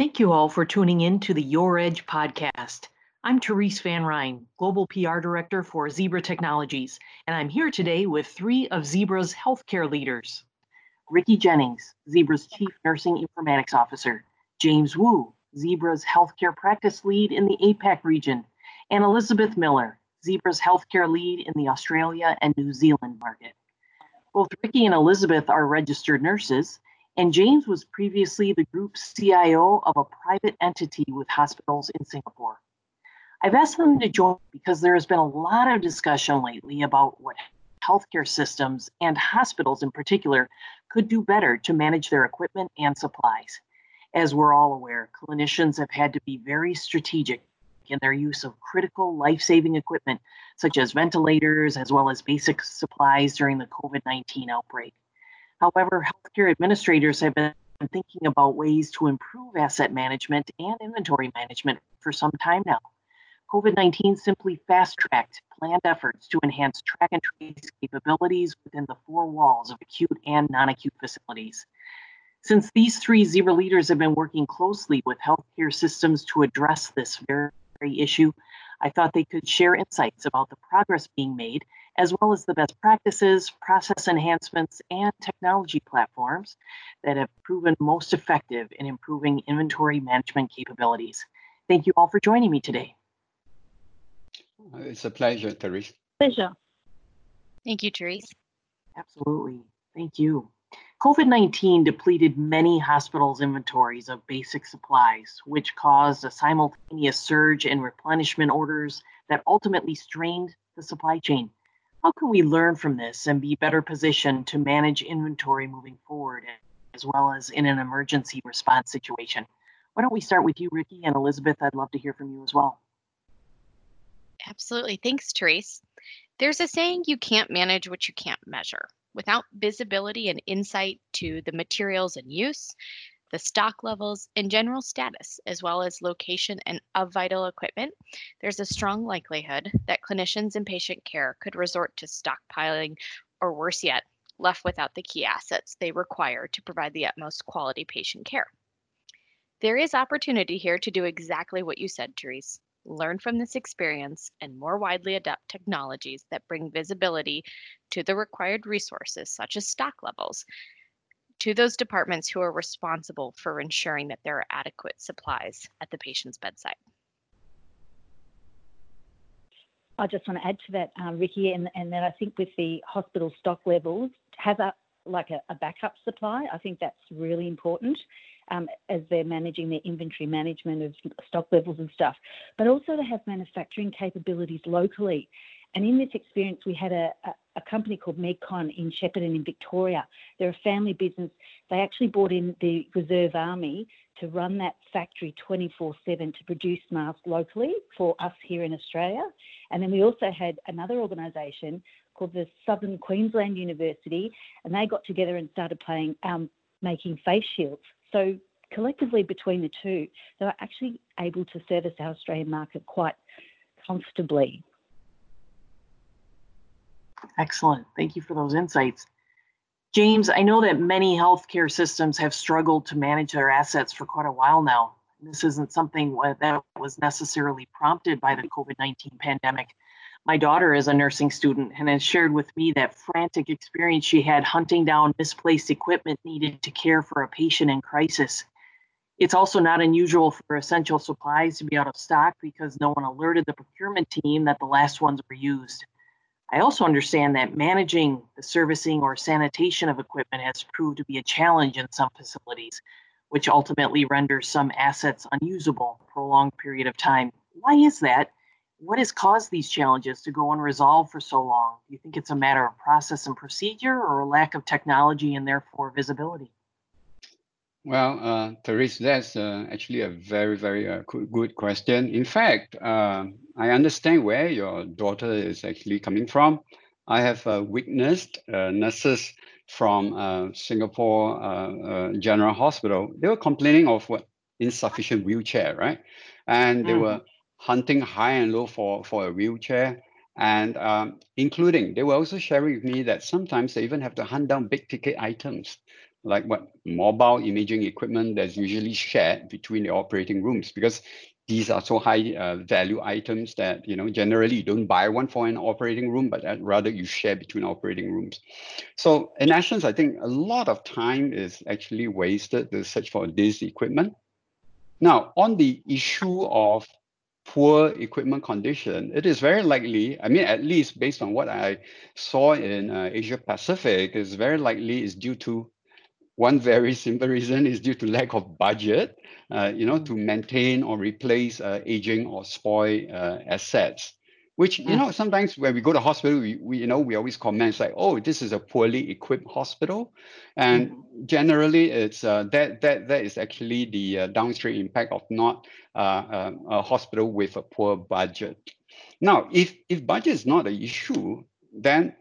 Thank you all for tuning in to the Your Edge podcast. I'm Therese Van Ryn, Global PR Director for Zebra Technologies, and I'm here today with three of Zebra's healthcare leaders. Ricky Jennings, Zebra's Chief Nursing Informatics Officer, James Wu, Zebra's Healthcare Practice Lead in the APAC region, and Elizabeth Miller, Zebra's Healthcare Lead in the Australia and New Zealand market. Both Ricky and Elizabeth are registered nurses, and James was previously the group CIO of a private entity with hospitals in Singapore. I've asked them to join because there has been a lot of discussion lately about what healthcare systems and hospitals in particular could do better to manage their equipment and supplies. As we're all aware, clinicians have had to be very strategic in their use of critical life saving equipment, such as ventilators, as well as basic supplies during the COVID 19 outbreak. However, healthcare administrators have been thinking about ways to improve asset management and inventory management for some time now. COVID 19 simply fast tracked planned efforts to enhance track and trace capabilities within the four walls of acute and non acute facilities. Since these three Zebra leaders have been working closely with healthcare systems to address this very issue, I thought they could share insights about the progress being made as well as the best practices, process enhancements, and technology platforms that have proven most effective in improving inventory management capabilities. Thank you all for joining me today. It's a pleasure, Therese. Pleasure. Thank you, Therese. Absolutely. Thank you. COVID 19 depleted many hospitals' inventories of basic supplies, which caused a simultaneous surge in replenishment orders that ultimately strained the supply chain. How can we learn from this and be better positioned to manage inventory moving forward, as well as in an emergency response situation? Why don't we start with you, Ricky and Elizabeth? I'd love to hear from you as well. Absolutely. Thanks, Therese. There's a saying you can't manage what you can't measure. Without visibility and insight to the materials in use, the stock levels, and general status, as well as location and of vital equipment, there's a strong likelihood that clinicians in patient care could resort to stockpiling, or worse yet, left without the key assets they require to provide the utmost quality patient care. There is opportunity here to do exactly what you said, Therese. Learn from this experience and more widely adopt technologies that bring visibility to the required resources, such as stock levels, to those departments who are responsible for ensuring that there are adequate supplies at the patient's bedside. I just want to add to that, um, Ricky, and, and then I think with the hospital stock levels, have a like a, a backup supply. I think that's really important um, as they're managing their inventory management of stock levels and stuff, but also to have manufacturing capabilities locally. And in this experience, we had a, a, a company called Medcon in Shepparton in Victoria. They're a family business. They actually brought in the Reserve Army to run that factory 24 7 to produce masks locally for us here in Australia. And then we also had another organisation called the Southern Queensland University, and they got together and started playing, um, making face shields. So collectively between the two, they were actually able to service our Australian market quite comfortably. Excellent. Thank you for those insights. James, I know that many healthcare systems have struggled to manage their assets for quite a while now. This isn't something that was necessarily prompted by the COVID 19 pandemic. My daughter is a nursing student and has shared with me that frantic experience she had hunting down misplaced equipment needed to care for a patient in crisis. It's also not unusual for essential supplies to be out of stock because no one alerted the procurement team that the last ones were used. I also understand that managing the servicing or sanitation of equipment has proved to be a challenge in some facilities, which ultimately renders some assets unusable for a long period of time. Why is that? What has caused these challenges to go unresolved for so long? Do you think it's a matter of process and procedure or a lack of technology and therefore visibility? Well, uh, Therese, that's uh, actually a very, very uh, good question. In fact, uh, I understand where your daughter is actually coming from. I have uh, witnessed uh, nurses from Singapore General Hospital. They were complaining of what insufficient wheelchair, right? And they mm-hmm. were hunting high and low for, for a wheelchair. And um, including, they were also sharing with me that sometimes they even have to hunt down big ticket items like what mobile imaging equipment that's usually shared between the operating rooms because these are so high uh, value items that you know generally you don't buy one for an operating room but rather you share between operating rooms so in essence i think a lot of time is actually wasted to search for this equipment now on the issue of poor equipment condition it is very likely i mean at least based on what i saw in uh, asia pacific is very likely is due to one very simple reason is due to lack of budget uh, you know, to maintain or replace uh, aging or spoil uh, assets. Which you know, sometimes when we go to hospital, we, we you know we always comment like, oh, this is a poorly equipped hospital, and mm-hmm. generally it's uh, that that that is actually the uh, downstream impact of not uh, a hospital with a poor budget. Now, if if budget is not an issue, then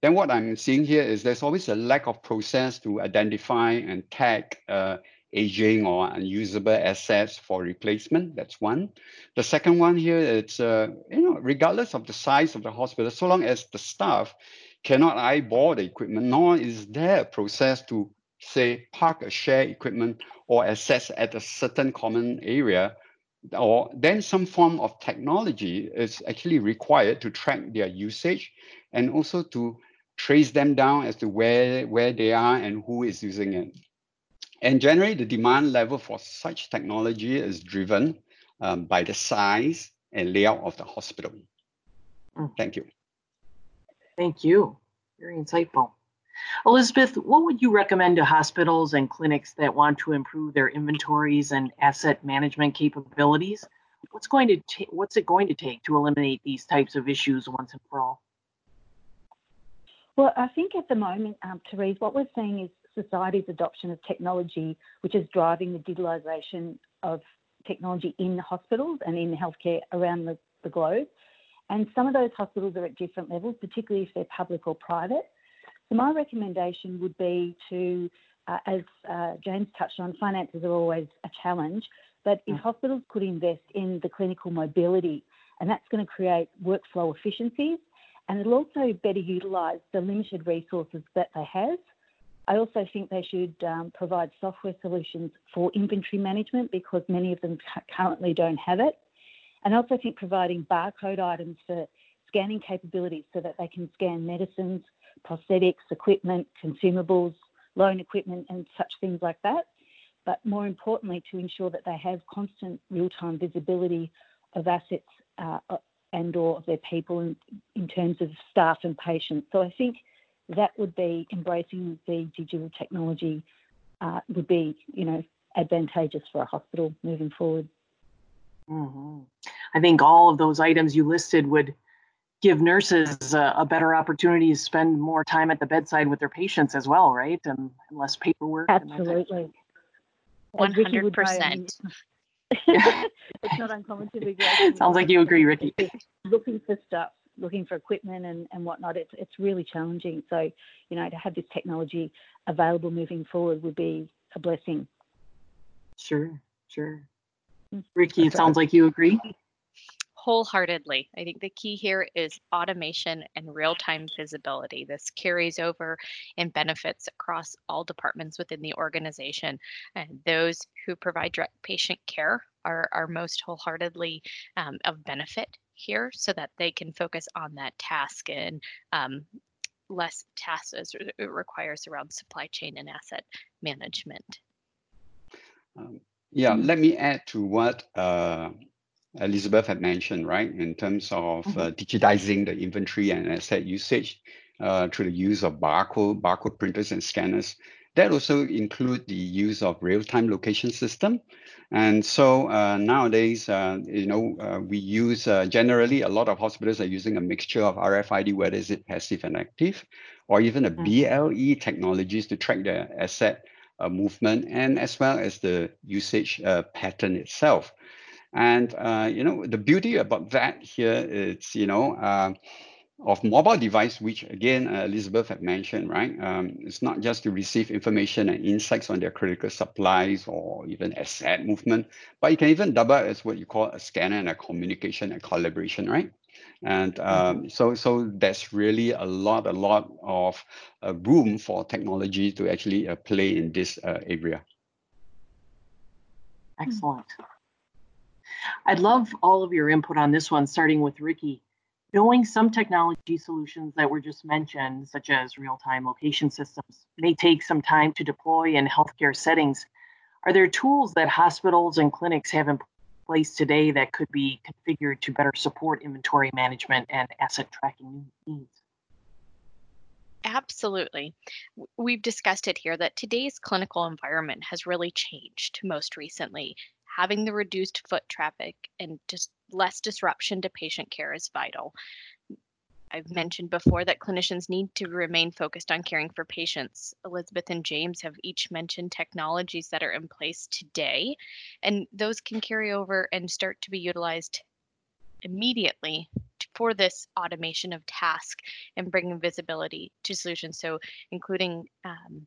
then what I'm seeing here is there's always a lack of process to identify and tag uh, aging or unusable assets for replacement. That's one. The second one here, it's uh, you know, regardless of the size of the hospital, so long as the staff cannot eyeball the equipment, nor is there a process to say park a shared equipment or assets at a certain common area, or then some form of technology is actually required to track their usage and also to trace them down as to where where they are and who is using it. And generally, the demand level for such technology is driven um, by the size and layout of the hospital. Mm. Thank you. Thank you. Very insightful. Elizabeth, what would you recommend to hospitals and clinics that want to improve their inventories and asset management capabilities? What's going to ta- what's it going to take to eliminate these types of issues once and for all? Well, I think at the moment, um, Therese, what we're seeing is society's adoption of technology, which is driving the digitalisation of technology in hospitals and in healthcare around the, the globe. And some of those hospitals are at different levels, particularly if they're public or private. So my recommendation would be to, uh, as uh, James touched on, finances are always a challenge, but if mm. hospitals could invest in the clinical mobility, and that's going to create workflow efficiencies, and it'll also better utilise the limited resources that they have. I also think they should um, provide software solutions for inventory management because many of them currently don't have it. And I also think providing barcode items for scanning capabilities so that they can scan medicines, prosthetics, equipment, consumables, loan equipment, and such things like that. But more importantly, to ensure that they have constant real-time visibility of assets uh, and or of their people in, in terms of staff and patients. So I think that would be embracing the digital technology uh, would be, you know, advantageous for a hospital moving forward. Mm-hmm. I think all of those items you listed would give nurses a, a, better opportunity to spend more time at the bedside with their patients as well, right? And, and less paperwork. Absolutely. One hundred percent. It's not uncommon to be. Sounds like you agree, Ricky. Looking for stuff looking for equipment and, and whatnot, it's, it's really challenging. So, you know, to have this technology available moving forward would be a blessing. Sure, sure. Mm. Ricky, it sounds like you agree. Wholeheartedly. I think the key here is automation and real time visibility. This carries over and benefits across all departments within the organization. And those who provide direct patient care are, are most wholeheartedly um, of benefit here so that they can focus on that task and um, less tasks as it requires around supply chain and asset management. Um, yeah, let me add to what uh, Elizabeth had mentioned, right, in terms of mm-hmm. uh, digitizing the inventory and asset usage uh, through the use of barcode, barcode printers and scanners. That also include the use of real-time location system. And so uh, nowadays, uh, you know, uh, we use uh, generally a lot of hospitals are using a mixture of RFID, whether is it passive and active, or even a mm. BLE technologies to track the asset uh, movement and as well as the usage uh, pattern itself. And you know, the beauty about that here is, you know, of mobile device, which again, uh, Elizabeth had mentioned, right? Um, it's not just to receive information and insights on their critical supplies or even asset movement, but it can even double as what you call a scanner and a communication and collaboration, right? And um, mm-hmm. so, so there's really a lot, a lot of uh, room for technology to actually uh, play in this uh, area. Excellent. I'd love all of your input on this one, starting with Ricky. Knowing some technology solutions that were just mentioned, such as real time location systems, may take some time to deploy in healthcare settings. Are there tools that hospitals and clinics have in place today that could be configured to better support inventory management and asset tracking needs? Absolutely. We've discussed it here that today's clinical environment has really changed most recently. Having the reduced foot traffic and just less disruption to patient care is vital. I've mentioned before that clinicians need to remain focused on caring for patients. Elizabeth and James have each mentioned technologies that are in place today, and those can carry over and start to be utilized immediately for this automation of task and bringing visibility to solutions. So, including um,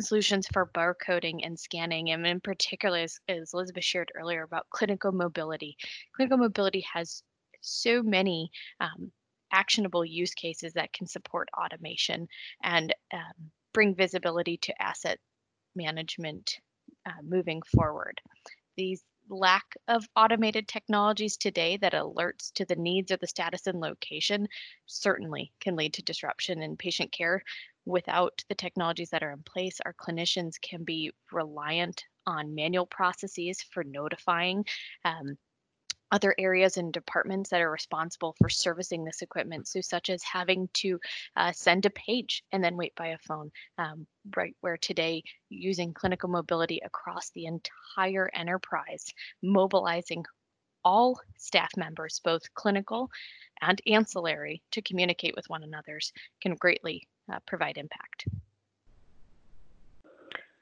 solutions for barcoding and scanning, and in particular, as, as Elizabeth shared earlier about clinical mobility. Clinical mobility has so many um, actionable use cases that can support automation and um, bring visibility to asset management uh, moving forward. These lack of automated technologies today that alerts to the needs of the status and location certainly can lead to disruption in patient care without the technologies that are in place, our clinicians can be reliant on manual processes for notifying um, other areas and departments that are responsible for servicing this equipment. So, such as having to uh, send a page and then wait by a phone, um, right where today using clinical mobility across the entire enterprise, mobilizing all staff members, both clinical and ancillary, to communicate with one another can greatly uh, provide impact.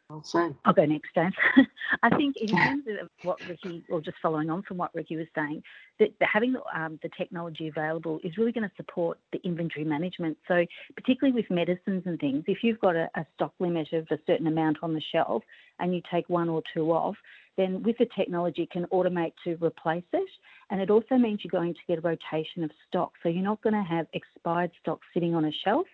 Well said. I'll go next, James. I think in terms of what Ricky, or just following on from what Ricky was saying, that, having um, the technology available is really going to support the inventory management. So, particularly with medicines and things, if you've got a, a stock limit of a certain amount on the shelf and you take one or two off, then with the technology, it can automate to replace it. And it also means you're going to get a rotation of stock. So you're not going to have expired stock sitting on a shelf,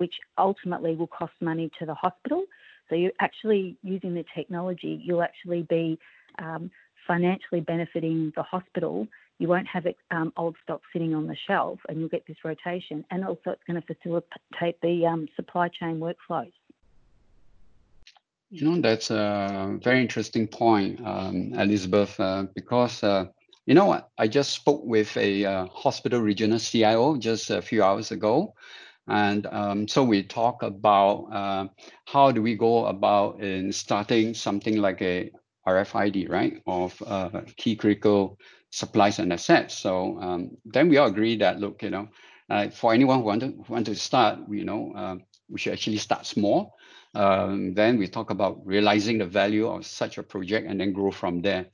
which ultimately will cost money to the hospital. So you're actually using the technology, you'll actually be um, financially benefiting the hospital. You won't have um, old stock sitting on the shelf, and you'll get this rotation. And also, it's going to facilitate the um, supply chain workflows. You know, that's a very interesting point, um, Elizabeth, uh, because uh, you know what? I just spoke with a uh, hospital regional CIO just a few hours ago. And um, so we talk about uh, how do we go about in starting something like a RFID, right, of uh, key critical supplies and assets. So um, then we all agree that, look, you know, uh, for anyone who want to, want to start, you know, uh, we should actually start small. Um, then we talk about realizing the value of such a project and then grow from there.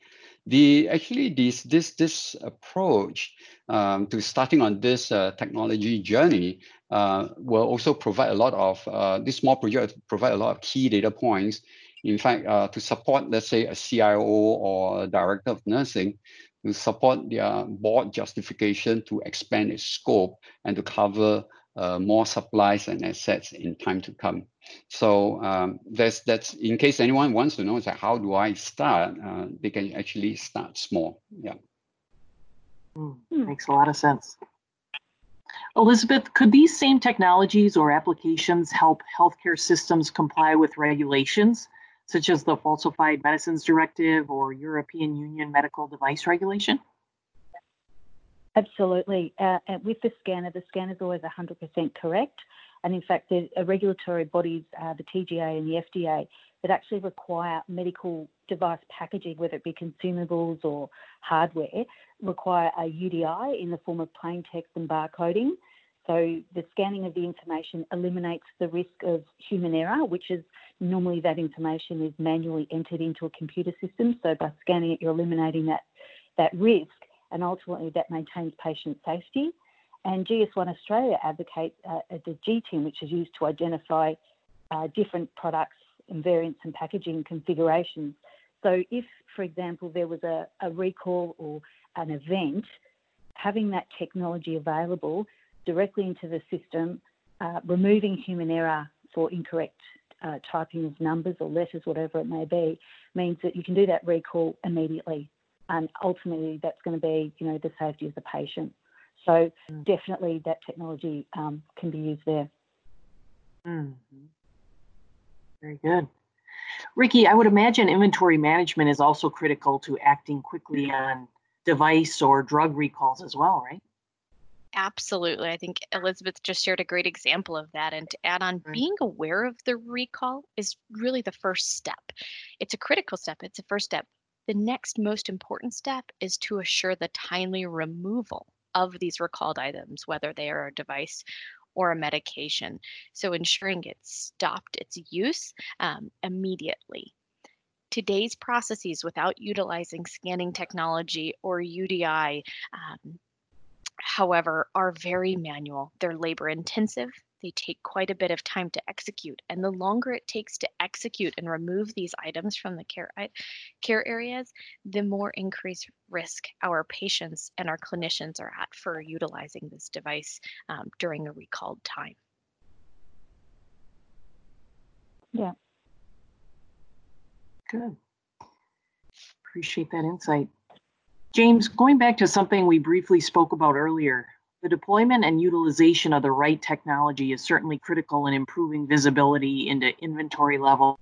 The actually this this this approach um, to starting on this uh, technology journey uh, will also provide a lot of uh, this small project provide a lot of key data points. In fact, uh, to support let's say a CIO or a director of nursing to support their board justification to expand its scope and to cover uh, more supplies and assets in time to come. So um, that's that's in case anyone wants to know, like how do I start? Uh, they can actually start small. Yeah. Mm, makes a lot of sense. Elizabeth, could these same technologies or applications help healthcare systems comply with regulations, such as the Falsified Medicines Directive or European Union Medical Device Regulation? Absolutely. Uh, with the scanner, the scanner is always 100% correct. And in fact, the regulatory bodies, uh, the TGA and the FDA, that actually require medical device packaging, whether it be consumables or hardware, require a UDI in the form of plain text and barcoding. So the scanning of the information eliminates the risk of human error, which is normally that information is manually entered into a computer system. So by scanning it, you're eliminating that, that risk and ultimately that maintains patient safety. and GS1 Australia advocates uh, the GTIN, which is used to identify uh, different products and variants and packaging configurations. So, if, for example, there was a, a recall or an event, having that technology available directly into the system, uh, removing human error for incorrect uh, typing of numbers or letters, whatever it may be, means that you can do that recall immediately. And ultimately, that's going to be, you know, the safety of the patient. So definitely, that technology um, can be used there. Mm-hmm. Very good. Ricky, I would imagine inventory management is also critical to acting quickly on device or drug recalls as well, right? Absolutely. I think Elizabeth just shared a great example of that. And to add on, right. being aware of the recall is really the first step. It's a critical step, it's a first step. The next most important step is to assure the timely removal of these recalled items, whether they are a device or a medication. So ensuring it stopped its use um, immediately. Today's processes without utilizing scanning technology or UDI um, however, are very manual. They're labor intensive. They take quite a bit of time to execute. And the longer it takes to execute and remove these items from the care, care areas, the more increased risk our patients and our clinicians are at for utilizing this device um, during a recalled time. Yeah. Good. Appreciate that insight. James, going back to something we briefly spoke about earlier, the deployment and utilization of the right technology is certainly critical in improving visibility into inventory levels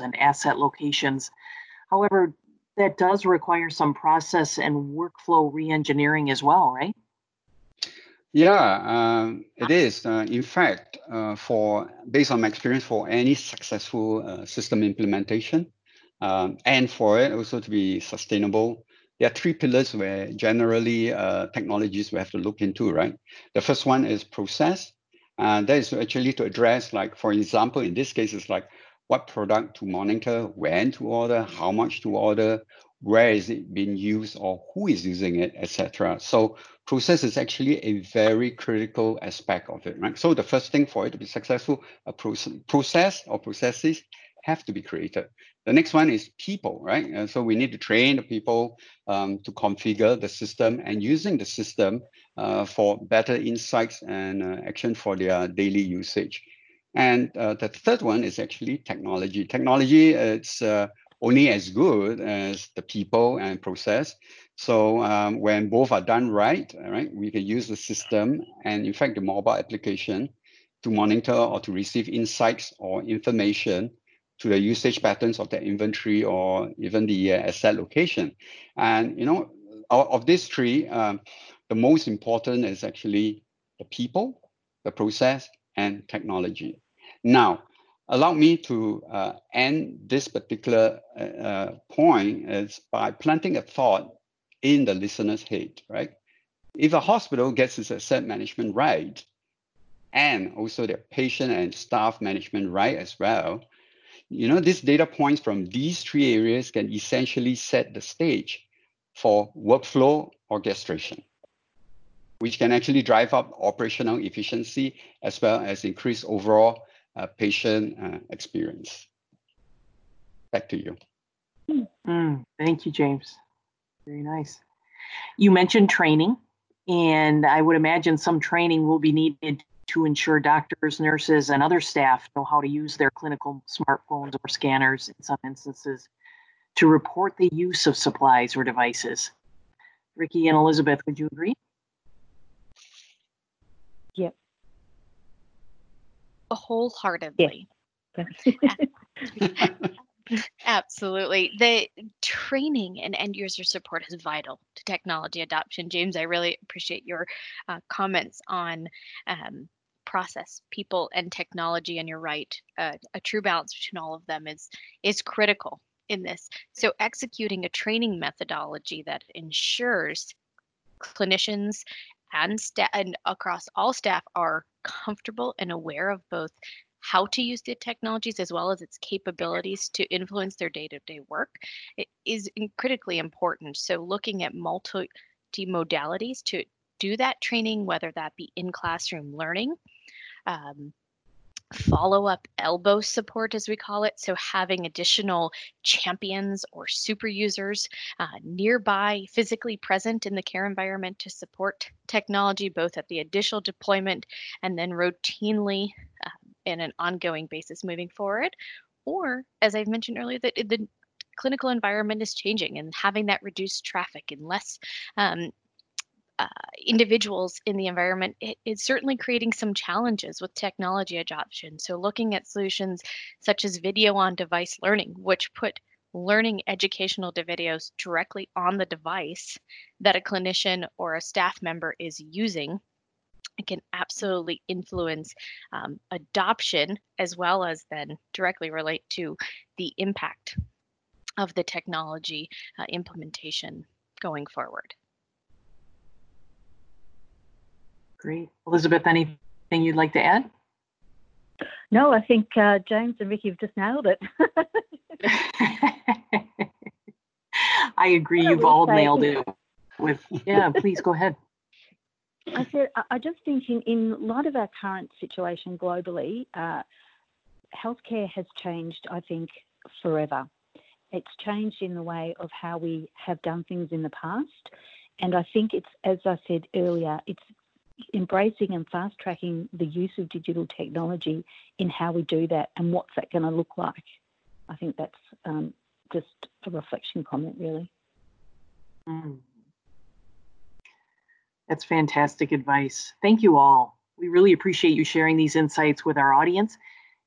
and asset locations. However, that does require some process and workflow reengineering as well, right? Yeah, um, it is. Uh, in fact, uh, for based on my experience, for any successful uh, system implementation, um, and for it also to be sustainable, there are three pillars where generally uh, technologies we have to look into, right? The first one is process. And that is actually to address, like, for example, in this case, it's like what product to monitor, when to order, how much to order, where is it being used or who is using it, etc. So process is actually a very critical aspect of it, right? So the first thing for it to be successful, a process or processes have to be created. The next one is people, right? Uh, so we need to train the people um, to configure the system and using the system uh, for better insights and uh, action for their daily usage. And uh, the third one is actually technology. Technology it's uh, only as good as the people and process. So um, when both are done right, right, we can use the system and in fact the mobile application to monitor or to receive insights or information to the usage patterns of the inventory or even the uh, asset location. And you know, of, of these three, um, the most important is actually the people, the process, and technology. Now, allow me to uh, end this particular uh, uh, point is by planting a thought in the listener's head, right? If a hospital gets its asset management right, and also their patient and staff management right as well, you know, these data points from these three areas can essentially set the stage for workflow orchestration, which can actually drive up operational efficiency as well as increase overall uh, patient uh, experience. Back to you. Mm, thank you, James. Very nice. You mentioned training, and I would imagine some training will be needed to ensure doctors, nurses, and other staff know how to use their clinical smartphones or scanners in some instances to report the use of supplies or devices. Ricky and Elizabeth, would you agree? Yep. Wholeheartedly. Absolutely. The training and end user support is vital to technology adoption. James, I really appreciate your uh, comments on um, process, people, and technology. And you're right, uh, a true balance between all of them is is critical in this. So executing a training methodology that ensures clinicians and staff and across all staff are comfortable and aware of both how to use the technologies as well as its capabilities to influence their day-to-day work is critically important so looking at multi modalities to do that training, whether that be in classroom learning, um, follow up elbow support, as we call it. So, having additional champions or super users uh, nearby, physically present in the care environment to support technology, both at the initial deployment and then routinely uh, in an ongoing basis moving forward. Or, as I've mentioned earlier, that the clinical environment is changing and having that reduced traffic and less um, uh, individuals in the environment, it, it's certainly creating some challenges with technology adoption. So, looking at solutions such as video on device learning, which put learning educational videos directly on the device that a clinician or a staff member is using it can absolutely influence um, adoption as well as then directly relate to the impact of the technology uh, implementation going forward. Great. Elizabeth, anything you'd like to add? No, I think uh, James and Ricky have just nailed it. I agree. You've all say, nailed it. With yeah, please go ahead. I said I just think in, in light of our current situation globally, uh, healthcare has changed. I think forever. It's changed in the way of how we have done things in the past, and I think it's as I said earlier, it's embracing and fast tracking the use of digital technology in how we do that and what's that going to look like. I think that's um, just a reflection comment, really. Mm. That's fantastic advice. Thank you all. We really appreciate you sharing these insights with our audience,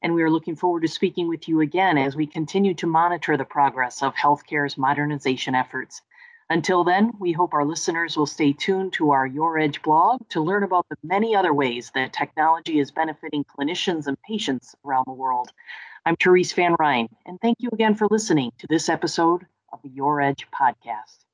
and we are looking forward to speaking with you again as we continue to monitor the progress of healthcare's modernization efforts. Until then, we hope our listeners will stay tuned to our Your Edge blog to learn about the many other ways that technology is benefiting clinicians and patients around the world. I'm Therese Van Ryn, and thank you again for listening to this episode of the Your Edge podcast.